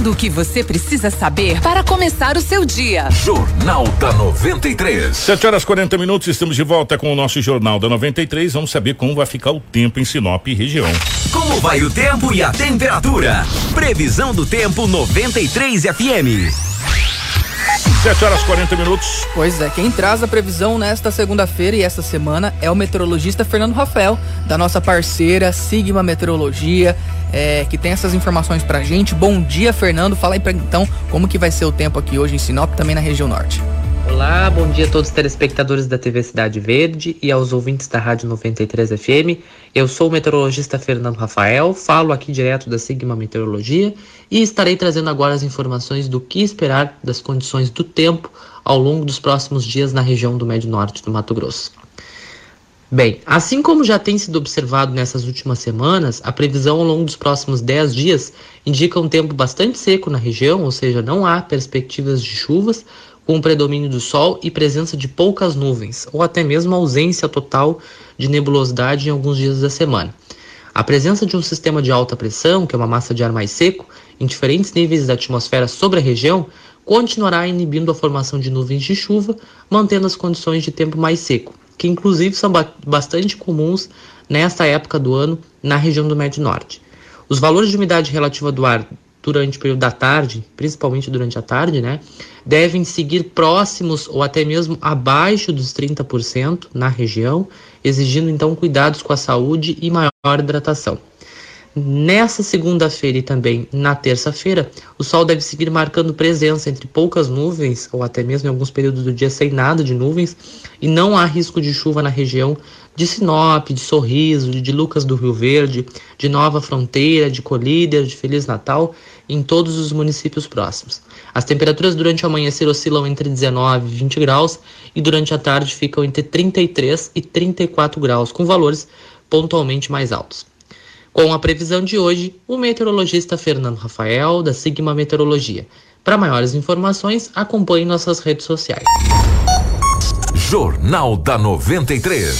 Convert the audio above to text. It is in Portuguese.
Tudo o que você precisa saber para começar o seu dia. Jornal da 93. 7 horas 40 minutos, estamos de volta com o nosso Jornal da 93. Vamos saber como vai ficar o tempo em Sinop e região. Como vai o tempo e a temperatura? Previsão do tempo 93 FM. 7 horas 40 minutos. Pois é, quem traz a previsão nesta segunda-feira e esta semana é o meteorologista Fernando Rafael, da nossa parceira Sigma Meteorologia, é, que tem essas informações pra gente. Bom dia, Fernando. Fala aí pra então como que vai ser o tempo aqui hoje em Sinop, também na região norte. Olá, bom dia a todos os telespectadores da TV Cidade Verde e aos ouvintes da Rádio 93 FM. Eu sou o meteorologista Fernando Rafael, falo aqui direto da Sigma Meteorologia e estarei trazendo agora as informações do que esperar das condições do tempo ao longo dos próximos dias na região do Médio Norte do Mato Grosso. Bem, assim como já tem sido observado nessas últimas semanas, a previsão ao longo dos próximos 10 dias indica um tempo bastante seco na região, ou seja, não há perspectivas de chuvas, com o predomínio do sol e presença de poucas nuvens, ou até mesmo ausência total de nebulosidade em alguns dias da semana. A presença de um sistema de alta pressão, que é uma massa de ar mais seco, em diferentes níveis da atmosfera sobre a região, continuará inibindo a formação de nuvens de chuva, mantendo as condições de tempo mais seco, que inclusive são bastante comuns nesta época do ano na região do Médio Norte. Os valores de umidade relativa do ar durante o período da tarde, principalmente durante a tarde, né, devem seguir próximos ou até mesmo abaixo dos 30% na região, exigindo então cuidados com a saúde e maior hidratação. Nessa segunda-feira e também na terça-feira, o sol deve seguir marcando presença entre poucas nuvens, ou até mesmo em alguns períodos do dia sem nada de nuvens, e não há risco de chuva na região de Sinop, de Sorriso, de Lucas do Rio Verde, de Nova Fronteira, de Colíder, de Feliz Natal, em todos os municípios próximos. As temperaturas durante o amanhecer oscilam entre 19 e 20 graus e durante a tarde ficam entre 33 e 34 graus, com valores pontualmente mais altos. Com a previsão de hoje, o meteorologista Fernando Rafael, da Sigma Meteorologia. Para maiores informações, acompanhe nossas redes sociais. Jornal da 93.